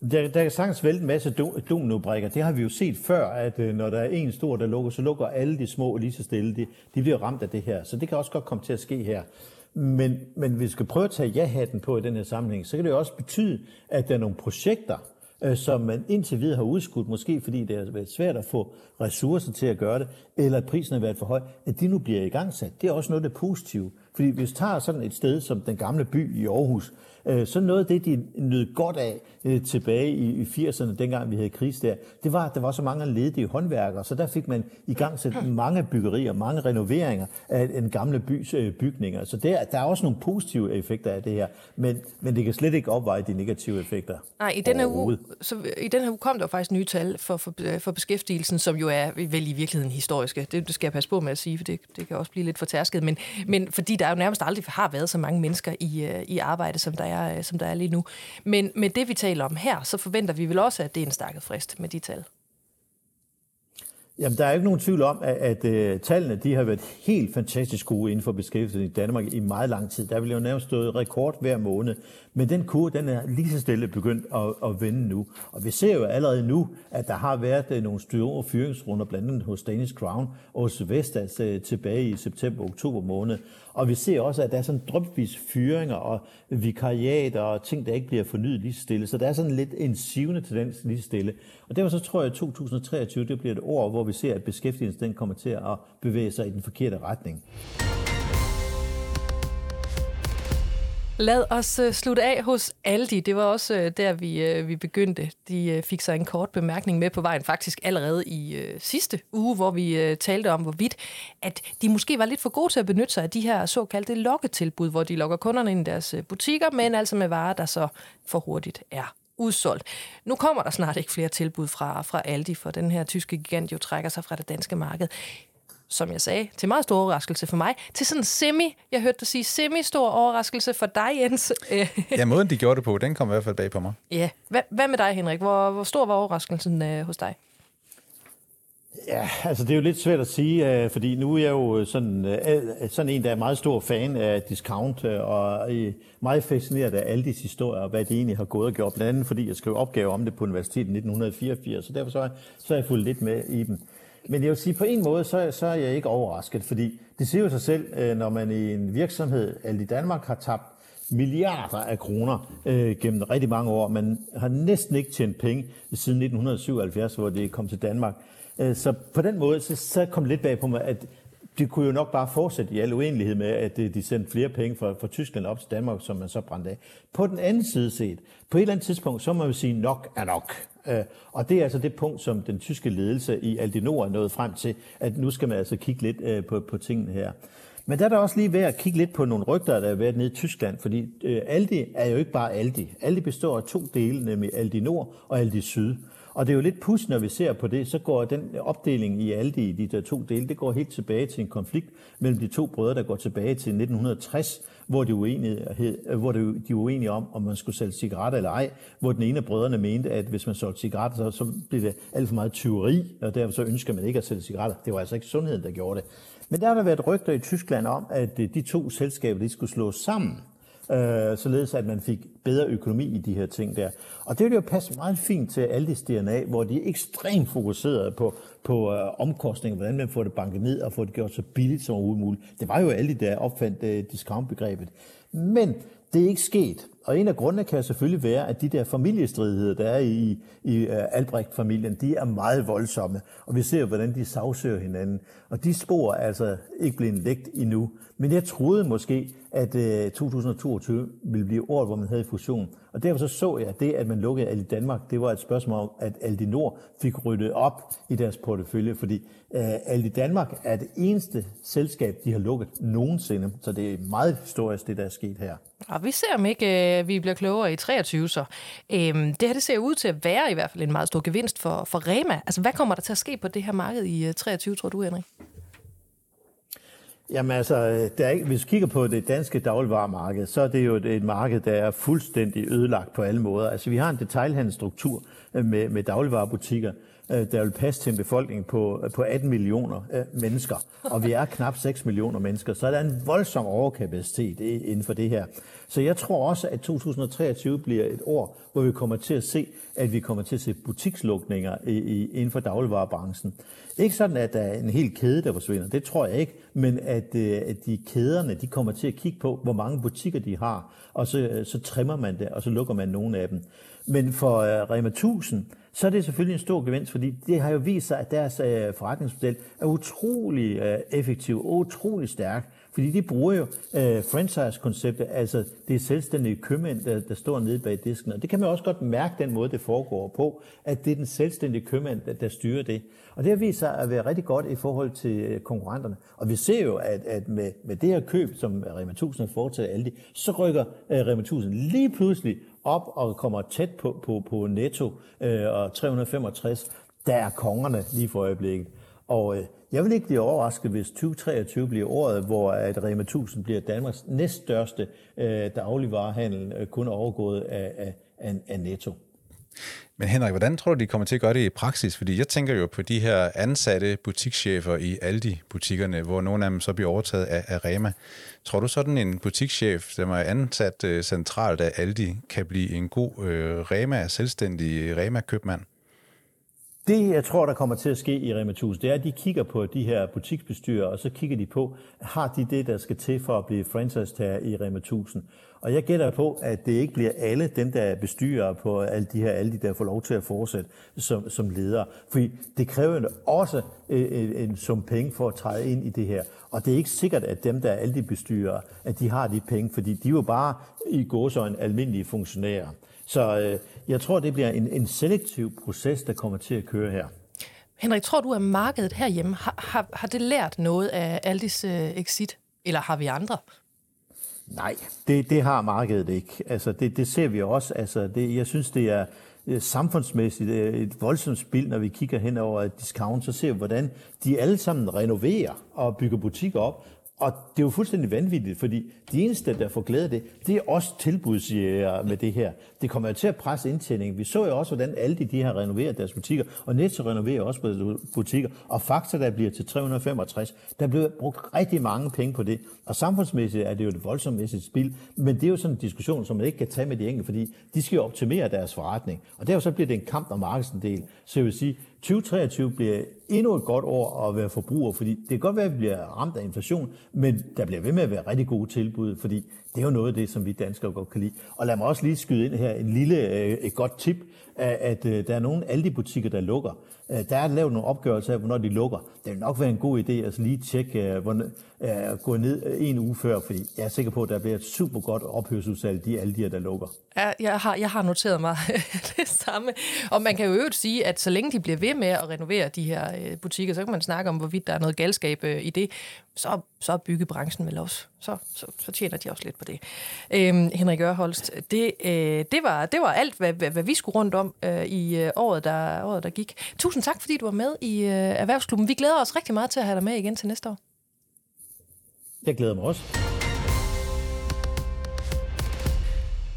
Der, der kan sagtens vælte en masse dominobrikker. Det har vi jo set før, at øh, når der er en stor, der lukker, så lukker alle de små lige så stille. De, de bliver ramt af det her. Så det kan også godt komme til at ske her. Men, men hvis vi skal prøve at tage ja-hatten på i den her sammenhæng, så kan det jo også betyde, at der er nogle projekter, øh, som man indtil videre har udskudt, måske fordi det har været svært at få ressourcer til at gøre det, eller at prisen har været for høj, at de nu bliver i gang sat. Det er også noget, der er positivt. Fordi hvis vi tager sådan et sted som den gamle by i Aarhus, Øh, så noget af det, de nød godt af øh, tilbage i 80'erne, dengang vi havde kris der, det var, at der var så mange ledige håndværkere, så der fik man i gang sat mange byggerier, mange renoveringer af en gamle bys øh, bygninger. Så der, der er også nogle positive effekter af det her, men, men det kan slet ikke opveje de negative effekter. Nej, i den her uge, så, i den her uge kom der faktisk nye tal for, for, for beskæftigelsen, som jo er vel i virkeligheden historiske. Det, det skal jeg passe på med at sige, for det, det kan også blive lidt for tærsket, men, men fordi der jo nærmest aldrig har været så mange mennesker i, øh, i arbejde, som der er, øh, som der er lige nu. Men med det, vi taler om her, så forventer vi vel også, at det er en stakket frist med de tal. Jamen, der er ikke nogen tvivl om, at, at, at uh, tallene de har været helt fantastisk gode inden for beskæftigelsen i Danmark i meget lang tid. Der vil jo nærmest stået rekord hver måned. Men den kurve, den er lige så stille begyndt at, at vende nu. Og vi ser jo allerede nu, at der har været øh, nogle nogle store fyringsrunder, blandt andet hos Danish Crown og hos Vestas øh, tilbage i september-oktober måned. Og vi ser også, at der er sådan drøbvis fyringer og vikariater og ting, der ikke bliver fornyet lige så stille. Så der er sådan lidt en sivende tendens lige så stille. Og derfor så tror jeg, at 2023 det bliver et år, hvor vi ser, at beskæftigelsen den kommer til at bevæge sig i den forkerte retning. Lad os uh, slutte af hos Aldi. Det var også uh, der, vi, uh, vi begyndte. De uh, fik sig en kort bemærkning med på vejen, faktisk allerede i uh, sidste uge, hvor vi uh, talte om, hvorvidt at de måske var lidt for gode til at benytte sig af de her såkaldte lokketilbud, hvor de lokker kunderne ind i deres butikker, men altså med varer, der så for hurtigt er udsolgt. Nu kommer der snart ikke flere tilbud fra, fra Aldi, for den her tyske gigant jo trækker sig fra det danske marked som jeg sagde, til meget stor overraskelse for mig, til sådan en semi, jeg hørte dig sige, semi-stor overraskelse for dig, Jens. ja, måden de gjorde det på, den kom i hvert fald bag på mig. Ja. Hvad, hvad med dig, Henrik? Hvor, hvor stor var overraskelsen øh, hos dig? Ja, altså det er jo lidt svært at sige, øh, fordi nu er jeg jo sådan, øh, sådan en, der er meget stor fan af discount, øh, og meget fascineret af alle disse historier, og hvad det egentlig har gået og gjort, blandt andet fordi jeg skrev opgave om det på universitetet i 1984, så derfor så, så er jeg fulgt lidt med i dem. Men jeg vil sige, på en måde, så, så er jeg ikke overrasket, fordi det siger jo sig selv, øh, når man i en virksomhed, alt i Danmark, har tabt milliarder af kroner øh, gennem rigtig mange år. Man har næsten ikke tjent penge siden 1977, hvor det kom til Danmark. Øh, så på den måde, så, så kom det lidt bag på mig, at det kunne jo nok bare fortsætte i al uenighed med, at de sendte flere penge fra, fra Tyskland op til Danmark, som man så brændte af. På den anden side set, på et eller andet tidspunkt, så må man sige, nok er nok. Øh, og det er altså det punkt, som den tyske ledelse i Aldinor er nået frem til, at nu skal man altså kigge lidt øh, på, på tingene her. Men der er der også lige ved at kigge lidt på nogle rygter, der er været nede i Tyskland, fordi øh, Aldi er jo ikke bare Aldi. Aldi består af to dele, nemlig Aldi Nord og Aldi Syd. Og det er jo lidt pus, når vi ser på det, så går den opdeling i Aldi, de, de der to dele, det går helt tilbage til en konflikt mellem de to brødre, der går tilbage til 1960, hvor de, uenige, hvor de var uenige om, om man skulle sælge cigaretter eller ej, hvor den ene af brødrene mente, at hvis man solgte cigaretter, så, så blev det alt for meget tyveri, og derfor så ønsker man ikke at sælge cigaretter. Det var altså ikke sundheden, der gjorde det. Men der har der været rygter i Tyskland om, at øh, de to selskaber de skulle slås sammen øh, således at man fik bedre økonomi i de her ting der. Og det ville jo passe meget fint til Aldis DNA, hvor de er ekstremt fokuseret på, på øh, omkostninger, hvordan man får det banket ned og får det gjort så billigt som overhovedet muligt. Det var jo Aldi, der opfandt øh, discountbegrebet. Men det er ikke sket. Og en af grundene kan selvfølgelig være, at de der familiestridigheder, der er i, i uh, Albrecht-familien, de er meget voldsomme. Og vi ser, hvordan de sagsøger hinanden. Og de spor er altså ikke blevet lægt endnu. Men jeg troede måske, at øh, 2022 ville blive året, hvor man havde fusion. Og derfor så, så jeg, at det, at man lukkede Aldi Danmark, det var et spørgsmål om, at Aldi Nord fik ryddet op i deres portefølje, fordi øh, Aldi Danmark er det eneste selskab, de har lukket nogensinde. Så det er meget historisk, det der er sket her. Og vi ser om ikke øh, vi bliver klogere i 23, så øhm, det her det ser ud til at være i hvert fald en meget stor gevinst for, for Rema. Altså, hvad kommer der til at ske på det her marked i øh, 23, tror du, Henrik? Jamen altså, der er ikke, hvis vi kigger på det danske dagligvarermarked, så er det jo et, et marked, der er fuldstændig ødelagt på alle måder. Altså, vi har en detailhandelsstruktur øh, med, med dagligvarerbutikker, Øh, der vil passe til en befolkning på, øh, på 18 millioner øh, mennesker, og vi er knap 6 millioner mennesker, så er der en voldsom overkapacitet inden for det her. Så jeg tror også, at 2023 bliver et år, hvor vi kommer til at se, at vi kommer til at se butikslukninger i, i, inden for dagligvarerbranchen. Ikke sådan, at der er en hel kæde, der forsvinder, det tror jeg ikke, men at, øh, at de kæderne, de kommer til at kigge på, hvor mange butikker de har, og så, så trimmer man det, og så lukker man nogle af dem. Men for uh, Rema 1000, så er det selvfølgelig en stor gevinst, fordi det har jo vist sig, at deres uh, forretningsmodel er utrolig uh, effektiv og utrolig stærk. Fordi de bruger jo uh, franchise-konceptet, altså det er selvstændige købmænd, der, der står nede bag disken. Og det kan man også godt mærke, den måde, det foregår på, at det er den selvstændige købmand, der, der styrer det. Og det har vist sig at være rigtig godt i forhold til konkurrenterne. Og vi ser jo, at, at med, med det her køb, som Rema 1000 har foretaget Aldi, så rykker uh, Rema 1000 lige pludselig op og kommer tæt på, på, på netto øh, og 365, der er kongerne lige for øjeblikket. Og øh, jeg vil ikke blive overrasket, hvis 2023 bliver året, hvor at Rema 1000 bliver Danmarks næststørste øh, dagligvarehandel, øh, kun overgået af, af, af, af netto. Men Henrik, hvordan tror du, de kommer til at gøre det i praksis? Fordi jeg tænker jo på de her ansatte butikschefer i Aldi-butikkerne, hvor nogle af dem så bliver overtaget af, af Rema. Tror du sådan en butikschef, som er ansat uh, centralt af Aldi, kan blive en god uh, Rema, selvstændig Rema-købmand? Det, jeg tror, der kommer til at ske i Rema 1000, det er, at de kigger på de her butiksbestyrer, og så kigger de på, har de det, der skal til for at blive franchise-tager i Rema 1000? Og jeg gætter på, at det ikke bliver alle dem, der bestyrer på alle de her, alle de der får lov til at fortsætte som, som ledere. Fordi det kræver også en, en sum penge for at træde ind i det her. Og det er ikke sikkert, at dem, der er alle de bestyrer, at de har de penge, fordi de er jo bare i gåsøjne almindelige funktionærer. Så øh, jeg tror, det bliver en, en selektiv proces, der kommer til at køre her. Henrik, tror du, at markedet herhjemme har, har, har det lært noget af Aldis øh, exit, eller har vi andre? Nej, det, det har markedet ikke. Altså, det, det ser vi også. Altså, det, jeg synes, det er, øh, samfundsmæssigt øh, et voldsomt spil, når vi kigger hen over et discount, så ser vi, hvordan de alle sammen renoverer og bygger butikker op, og det er jo fuldstændig vanvittigt, fordi de eneste, der får glæde af det, det er også tilbudsjæger med det her. Det kommer jo til at presse indtjeningen. Vi så jo også, hvordan alle de har renoveret deres butikker, og Netto renoverer også butikker, og Fakta, der bliver til 365. Der bliver brugt rigtig mange penge på det, og samfundsmæssigt er det jo et voldsomtmæssigt spil, men det er jo sådan en diskussion, som man ikke kan tage med de enkelte, fordi de skal jo optimere deres forretning, og derfor så bliver det en kamp om markedsandel. Så jeg vil sige, 2023 bliver endnu et godt år at være forbruger, fordi det kan godt være, at vi bliver ramt af inflation, men der bliver ved med at være rigtig gode tilbud, fordi det er jo noget af det, som vi danskere godt kan lide. Og lad mig også lige skyde ind her en lille, øh, et godt tip, at, øh, der er nogle Aldi-butikker, der lukker. Øh, der er lavet nogle opgørelser af, hvornår de lukker. Det vil nok være en god idé at lige tjekke, øh, hvornår, øh, gå ned en uge før, fordi jeg er sikker på, at der bliver et super godt ophørsudsalg, de Aldi'er, der lukker. Ja, jeg har, jeg har noteret mig det samme. Og man kan jo øvrigt sige, at så længe de bliver ved med at renovere de her butikker, så kan man snakke om, hvorvidt der er noget galskab i det. Så, så er byggebranchen vel også. Så, så, så tjener de også lidt på det. Øhm, Henrik Ørholst, det, øh, det, var, det var alt, hvad, hvad, hvad vi skulle rundt om øh, i øh, året, der, året, der gik. Tusind tak, fordi du var med i øh, Erhvervsklubben. Vi glæder os rigtig meget til at have dig med igen til næste år. Jeg glæder mig også.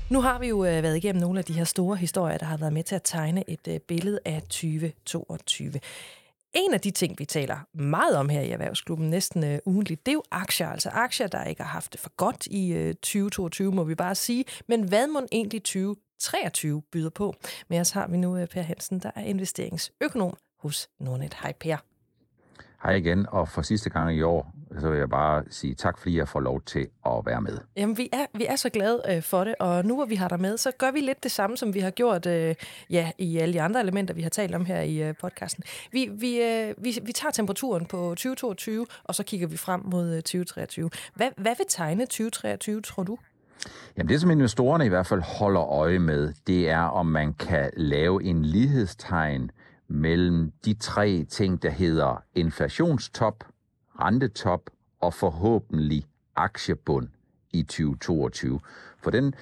Nu har vi jo øh, været igennem nogle af de her store historier, der har været med til at tegne et øh, billede af 2022. En af de ting, vi taler meget om her i Erhvervsklubben næsten øh, ugentligt, det er jo aktier. Altså aktier, der ikke har haft det for godt i øh, 2022, må vi bare sige. Men hvad må egentlig 2023 byder på? Med os har vi nu øh, Per Hansen, der er investeringsøkonom hos Nordnet. Hej Per. Hej igen, og for sidste gang i år, så vil jeg bare sige tak, fordi jeg får lov til at være med. Jamen, vi er, vi er så glade øh, for det, og nu hvor vi har dig med, så gør vi lidt det samme, som vi har gjort øh, ja, i alle de andre elementer, vi har talt om her i øh, podcasten. Vi, vi, øh, vi, vi tager temperaturen på 2022, og så kigger vi frem mod øh, 2023. Hvad, hvad vil tegne 2023, tror du? Jamen det, som investorerne i hvert fald holder øje med, det er, om man kan lave en lighedstegn mellem de tre ting, der hedder inflationstop, rentetop og forhåbentlig aktiebund i 2022. For den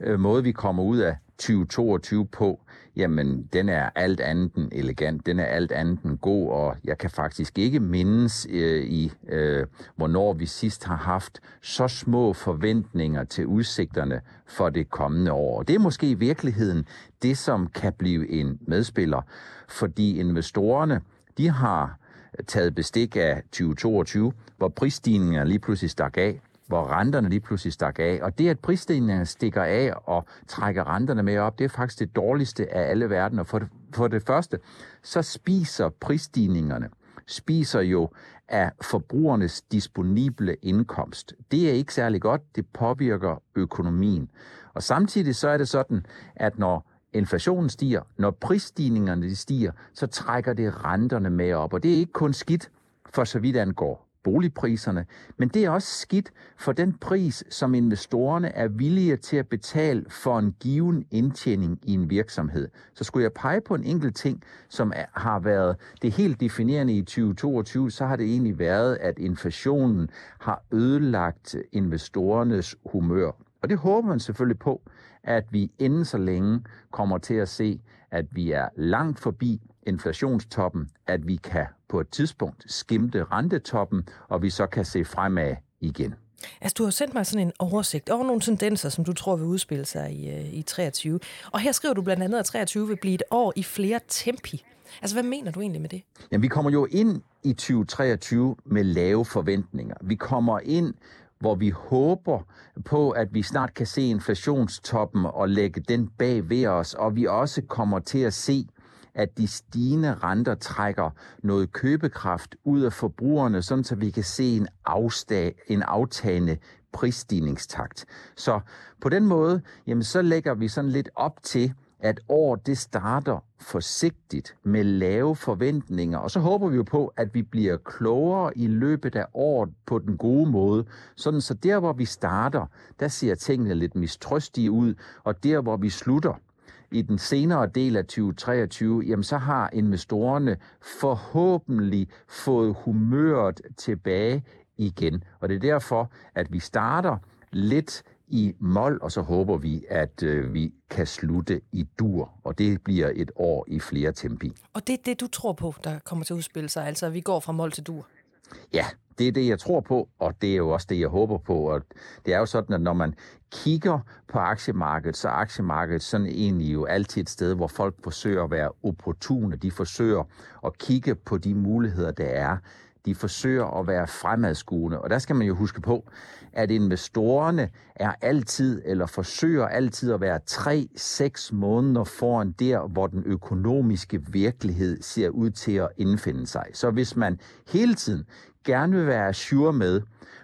øh, måde, vi kommer ud af 2022 på, jamen den er alt andet end elegant, den er alt andet end god, og jeg kan faktisk ikke mindes øh, i, øh, hvornår vi sidst har haft så små forventninger til udsigterne for det kommende år. Det er måske i virkeligheden det, som kan blive en medspiller, fordi investorerne, de har taget bestik af 2022, hvor prisstigningerne lige pludselig stak af, hvor renterne lige pludselig stak af. Og det, at prisstigningerne stikker af og trækker renterne med op, det er faktisk det dårligste af alle verdener. For det, for det første, så spiser prisstigningerne spiser jo af forbrugernes disponible indkomst. Det er ikke særlig godt, det påvirker økonomien. Og samtidig så er det sådan, at når inflationen stiger, når prisstigningerne de stiger, så trækker det renterne med op. Og det er ikke kun skidt for så vidt angår boligpriserne, men det er også skidt for den pris, som investorerne er villige til at betale for en given indtjening i en virksomhed. Så skulle jeg pege på en enkelt ting, som har været det helt definerende i 2022, så har det egentlig været, at inflationen har ødelagt investorernes humør. Og det håber man selvfølgelig på, at vi inden så længe kommer til at se, at vi er langt forbi inflationstoppen, at vi kan på et tidspunkt skimte rentetoppen, og vi så kan se fremad igen. Altså, du har sendt mig sådan en oversigt over nogle tendenser, som du tror vil udspille sig i, øh, i 23. Og her skriver du blandt andet, at 23 vil blive et år i flere tempi. Altså, hvad mener du egentlig med det? Jamen, vi kommer jo ind i 2023 med lave forventninger. Vi kommer ind hvor vi håber på, at vi snart kan se inflationstoppen og lægge den bag ved os, og vi også kommer til at se, at de stigende renter trækker noget købekraft ud af forbrugerne, sådan så vi kan se en, afstag, en aftagende prisstigningstakt. Så på den måde, jamen, så lægger vi sådan lidt op til, at år det starter forsigtigt med lave forventninger, og så håber vi jo på, at vi bliver klogere i løbet af året på den gode måde, sådan så der, hvor vi starter, der ser tingene lidt mistrøstige ud, og der, hvor vi slutter, i den senere del af 2023, jamen så har investorerne forhåbentlig fået humøret tilbage igen. Og det er derfor, at vi starter lidt i mål, og så håber vi, at øh, vi kan slutte i dur, og det bliver et år i flere tempi. Og det er det, du tror på, der kommer til at udspille sig, altså at vi går fra mål til dur? Ja, det er det, jeg tror på, og det er jo også det, jeg håber på. Og det er jo sådan, at når man kigger på aktiemarkedet, så er aktiemarkedet sådan egentlig jo altid et sted, hvor folk forsøger at være opportune. De forsøger at kigge på de muligheder, der er. De forsøger at være fremadskuende. Og der skal man jo huske på, at investorerne er altid, eller forsøger altid at være 3-6 måneder foran der, hvor den økonomiske virkelighed ser ud til at indfinde sig. Så hvis man hele tiden gerne vil være sure med,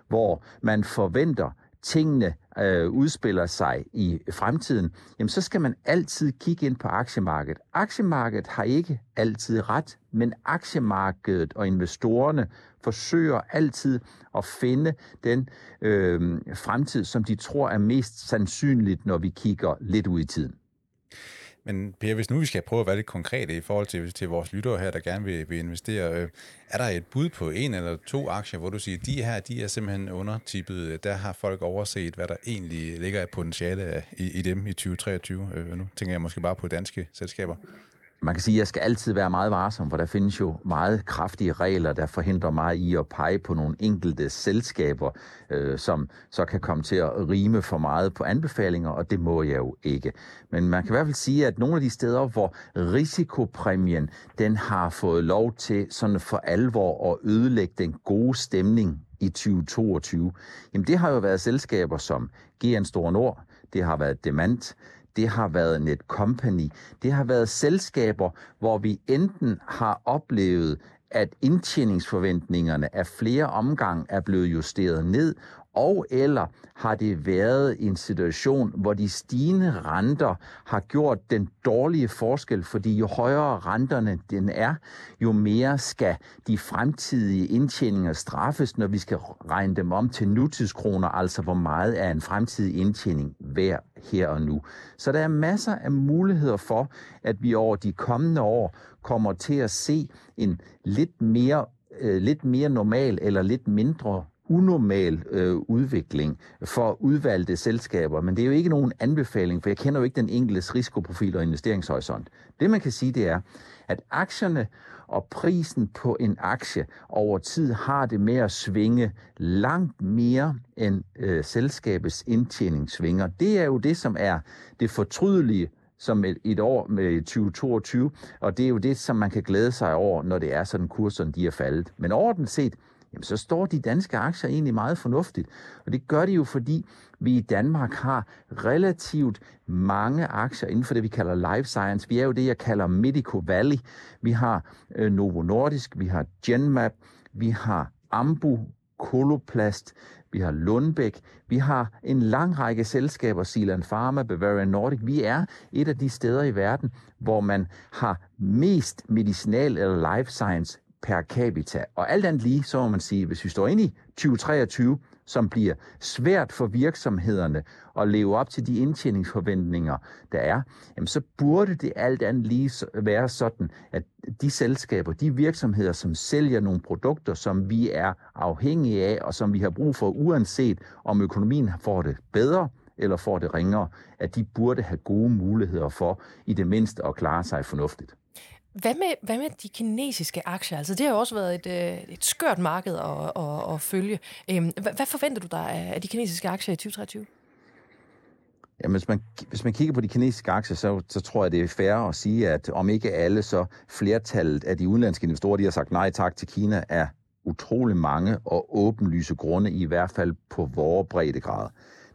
hvor man forventer, tingene øh, udspiller sig i fremtiden, jamen så skal man altid kigge ind på aktiemarkedet. Aktiemarkedet har ikke altid ret, men aktiemarkedet og investorerne forsøger altid at finde den øh, fremtid, som de tror er mest sandsynligt, når vi kigger lidt ud i tiden. Men Per, hvis nu vi skal prøve at være lidt konkrete i forhold til, til vores lyttere her, der gerne vil, vil investere, øh, er der et bud på en eller to aktier, hvor du siger, de her, de er simpelthen undertippet, øh, der har folk overset, hvad der egentlig ligger af potentiale øh, i, i dem i 2023? Øh, nu tænker jeg måske bare på danske selskaber. Man kan sige, at jeg skal altid være meget varsom, for der findes jo meget kraftige regler, der forhindrer mig i at pege på nogle enkelte selskaber, øh, som så kan komme til at rime for meget på anbefalinger, og det må jeg jo ikke. Men man kan i hvert fald sige, at nogle af de steder, hvor risikopræmien den har fået lov til sådan for alvor at ødelægge den gode stemning i 2022, jamen det har jo været selskaber som GN Store Nord, det har været Demant, det har været Net Company, det har været selskaber, hvor vi enten har oplevet, at indtjeningsforventningerne af flere omgang er blevet justeret ned, og eller har det været en situation, hvor de stigende renter har gjort den dårlige forskel, fordi jo højere renterne den er, jo mere skal de fremtidige indtjeninger straffes, når vi skal regne dem om til nutidskroner, altså hvor meget er en fremtidig indtjening værd her og nu. Så der er masser af muligheder for, at vi over de kommende år kommer til at se en lidt mere, øh, lidt mere normal eller lidt mindre unormal øh, udvikling for udvalgte selskaber, men det er jo ikke nogen anbefaling, for jeg kender jo ikke den enkeltes risikoprofil og investeringshorisont. Det man kan sige, det er, at aktierne og prisen på en aktie over tid har det med at svinge langt mere end øh, selskabets indtjening svinger. Det er jo det, som er det fortrydelige som et, et år med 2022, og det er jo det, som man kan glæde sig over, når det er sådan kurserne de er faldet. Men overordnet set, jamen så står de danske aktier egentlig meget fornuftigt. Og det gør de jo, fordi vi i Danmark har relativt mange aktier inden for det, vi kalder life science. Vi er jo det, jeg kalder Medico Valley. Vi har øh, Novo Nordisk, vi har Genmap, vi har Ambu, Koloplast, vi har Lundbæk, vi har en lang række selskaber, Zealand Pharma, Bavarian Nordic. Vi er et af de steder i verden, hvor man har mest medicinal eller life science per capita. Og alt andet lige, så må man sige, hvis vi står ind i 2023, som bliver svært for virksomhederne at leve op til de indtjeningsforventninger, der er, jamen så burde det alt andet lige være sådan, at de selskaber, de virksomheder, som sælger nogle produkter, som vi er afhængige af, og som vi har brug for, uanset om økonomien får det bedre eller får det ringere, at de burde have gode muligheder for i det mindste at klare sig fornuftigt. Hvad med, hvad med de kinesiske aktier? Altså, det har jo også været et, øh, et skørt marked at, at, at følge. Øhm, hvad, hvad forventer du dig af de kinesiske aktier i 2023? Jamen, hvis man, hvis man kigger på de kinesiske aktier, så, så tror jeg, det er fair at sige, at om ikke alle, så flertallet af de udenlandske investorer, de har sagt nej tak til Kina, er utrolig mange og åbenlyse grunde, i hvert fald på vores breddegrad.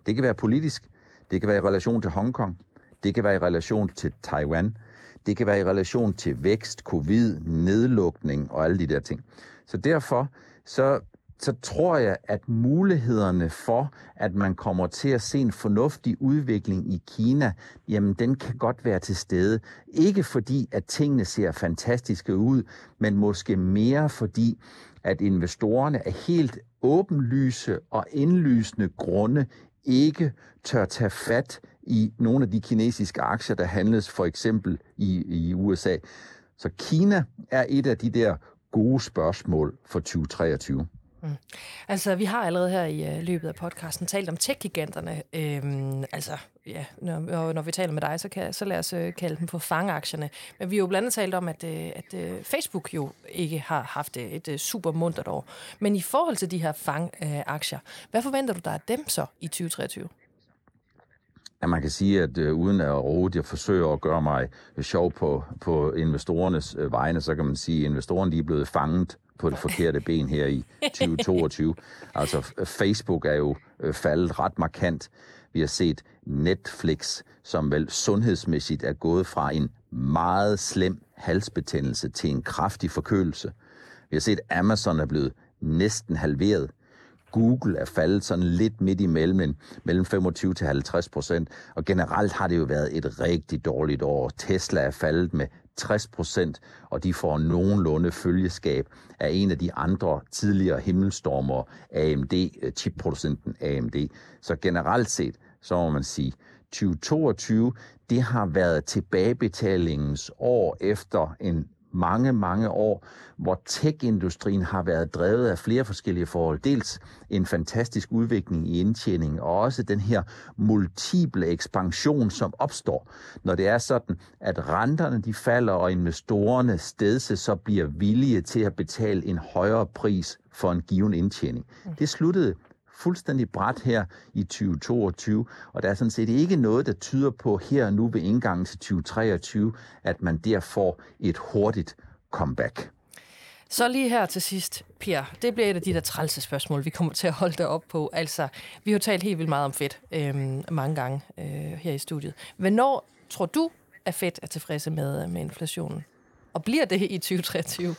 Det kan være politisk, det kan være i relation til Hongkong, det kan være i relation til Taiwan, det kan være i relation til vækst, covid, nedlukning og alle de der ting. Så derfor så, så tror jeg, at mulighederne for, at man kommer til at se en fornuftig udvikling i Kina, jamen den kan godt være til stede. Ikke fordi, at tingene ser fantastiske ud, men måske mere fordi, at investorerne er helt åbenlyse og indlysende grunde ikke tør tage fat i nogle af de kinesiske aktier, der handles for eksempel i, i USA. Så Kina er et af de der gode spørgsmål for 2023. Mm. Altså, vi har allerede her i uh, løbet af podcasten talt om tech-giganterne. Øhm, altså, ja, når, når vi taler med dig, så, kan, så lad os uh, kalde dem for fangaktierne. Men vi har jo blandt andet talt om, at, uh, at uh, Facebook jo ikke har haft et, et super muntert år. Men i forhold til de her fangaktier, uh, hvad forventer du dig af dem så i 2023? Ja, man kan sige, at øh, uden at råde, jeg forsøger at gøre mig sjov på, på investorernes øh, vegne, så kan man sige, at investorerne er blevet fanget på det forkerte ben her i 2022. altså Facebook er jo øh, faldet ret markant. Vi har set Netflix, som vel sundhedsmæssigt er gået fra en meget slem halsbetændelse til en kraftig forkølelse. Vi har set Amazon er blevet næsten halveret. Google er faldet sådan lidt midt imellem, mellem 25 til 50 procent. Og generelt har det jo været et rigtig dårligt år. Tesla er faldet med 60 procent, og de får nogenlunde følgeskab af en af de andre tidligere himmelstormer, AMD, øh, chipproducenten AMD. Så generelt set, så må man sige, 2022, det har været tilbagebetalingens år efter en mange, mange år, hvor tech-industrien har været drevet af flere forskellige forhold. Dels en fantastisk udvikling i indtjening, og også den her multiple ekspansion, som opstår, når det er sådan, at renterne de falder, og investorerne stedse så bliver villige til at betale en højere pris for en given indtjening. Det sluttede fuldstændig bræt her i 2022, og der er sådan set ikke noget, der tyder på her og nu ved indgangen til 2023, at man der får et hurtigt comeback. Så lige her til sidst, Pierre, det bliver et af de der trælse spørgsmål, vi kommer til at holde dig op på. Altså, vi har talt helt vildt meget om fedt øh, mange gange øh, her i studiet. Hvornår tror du, at fedt er tilfredse med, med inflationen? Og bliver det i 2023?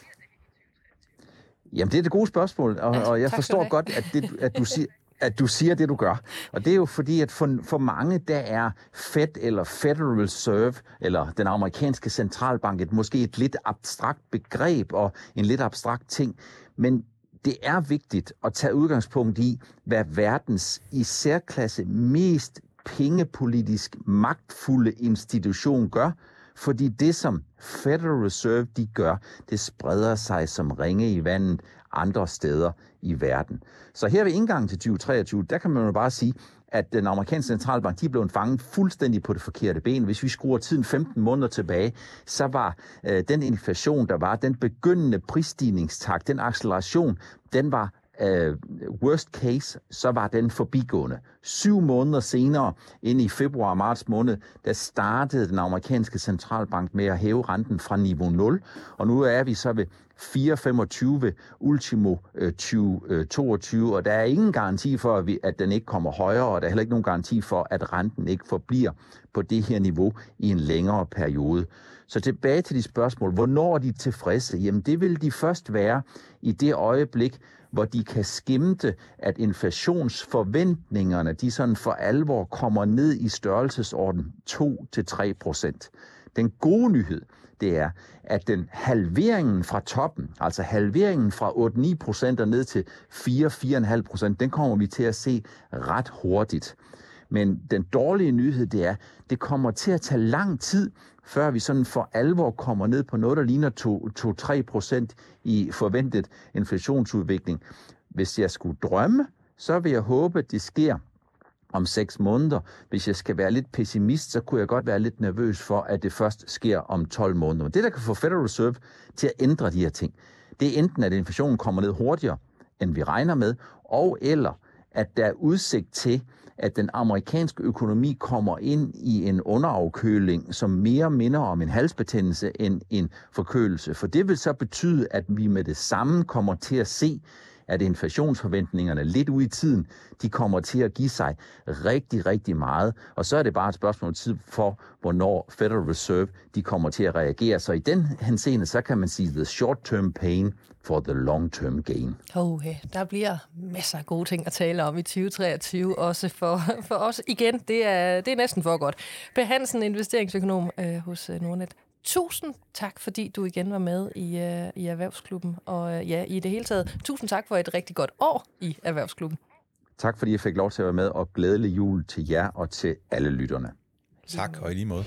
Jamen, det er det gode spørgsmål, og, ja, og jeg forstår godt, at, det, at du siger, at du siger det, du gør. Og det er jo fordi, at for, for mange, der er Fed eller Federal Reserve, eller den amerikanske centralbank, et måske et lidt abstrakt begreb og en lidt abstrakt ting. Men det er vigtigt at tage udgangspunkt i, hvad verdens i særklasse mest pengepolitisk magtfulde institution gør, fordi det, som Federal Reserve de gør, det spreder sig som ringe i vandet andre steder i verden. Så her ved indgangen til 2023, der kan man jo bare sige, at den amerikanske centralbank, de blev fanget fuldstændig på det forkerte ben. Hvis vi skruer tiden 15 måneder tilbage, så var øh, den inflation, der var, den begyndende prisstigningstakt, den acceleration, den var øh, worst case, så var den forbigående. Syv måneder senere, ind i februar-marts måned, der startede den amerikanske centralbank med at hæve renten fra niveau 0, og nu er vi så ved 4,25 ultimo 2022, øh, øh og der er ingen garanti for, at, vi, at den ikke kommer højere, og der er heller ikke nogen garanti for, at renten ikke forbliver på det her niveau i en længere periode. Så tilbage til de spørgsmål. Hvornår er de tilfredse? Jamen det vil de først være i det øjeblik, hvor de kan skimte, at inflationsforventningerne, de sådan for alvor kommer ned i størrelsesorden 2-3 procent. Den gode nyhed, det er, at den halveringen fra toppen, altså halveringen fra 8-9 procent og ned til 4-4,5 procent, den kommer vi til at se ret hurtigt. Men den dårlige nyhed, det er, det kommer til at tage lang tid, før vi sådan for alvor kommer ned på noget, der ligner 2-3 procent i forventet inflationsudvikling. Hvis jeg skulle drømme, så vil jeg håbe, at det sker om seks måneder. Hvis jeg skal være lidt pessimist, så kunne jeg godt være lidt nervøs for, at det først sker om 12 måneder. Men Det, der kan få Federal Reserve til at ændre de her ting, det er enten, at inflationen kommer ned hurtigere, end vi regner med, og eller at der er udsigt til, at den amerikanske økonomi kommer ind i en underafkøling, som mere minder om en halsbetændelse end en forkølelse. For det vil så betyde, at vi med det samme kommer til at se, at inflationsforventningerne lidt ude i tiden, de kommer til at give sig rigtig, rigtig meget. Og så er det bare et spørgsmål om tid for, hvornår Federal Reserve de kommer til at reagere. Så i den henseende, så kan man sige, the short-term pain for the long-term gain. Oh, der bliver masser af gode ting at tale om i 2023, også for, for os. Igen, det er, det er næsten for godt. Per Hansen, investeringsøkonom øh, hos øh, Nordnet. Tusind tak, fordi du igen var med i, uh, i Erhvervsklubben. Og uh, ja, i det hele taget, tusind tak for et rigtig godt år i Erhvervsklubben. Tak, fordi jeg fik lov til at være med, og glædelig jul til jer og til alle lytterne. Tak, og i lige måde.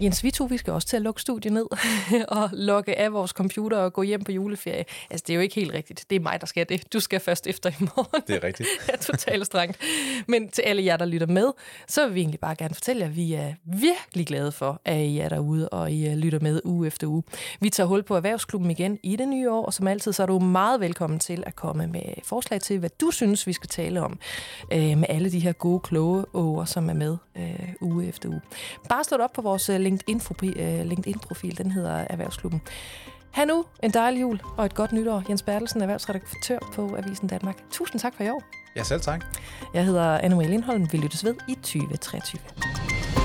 Jens, vi to vi skal også til at lukke studiet ned og logge af vores computer og gå hjem på juleferie. Altså, det er jo ikke helt rigtigt. Det er mig, der skal det. Du skal først efter i morgen. Det er rigtigt. er totalt strengt. Men til alle jer, der lytter med, så vil vi egentlig bare gerne fortælle jer, at vi er virkelig glade for, at I er derude, og I øh, lytter med uge efter uge. Vi tager hul på Erhvervsklubben igen i det nye år, og som altid, så er du meget velkommen til at komme med forslag til, hvad du synes, vi skal tale om øh, med alle de her gode, kloge åger, som er med øh, uge efter uge. Bare slå op på vores øh, LinkedIn-profil, øh, LinkedIn-profil den hedder Erhvervsklubben. Ha' nu en dejlig jul og et godt nytår. Jens Bertelsen, erhvervsredaktør på Avisen Danmark. Tusind tak for i år. Ja, selv tak. Jeg hedder Anne-Marie Lindholm. Vi lyttes ved i 2023.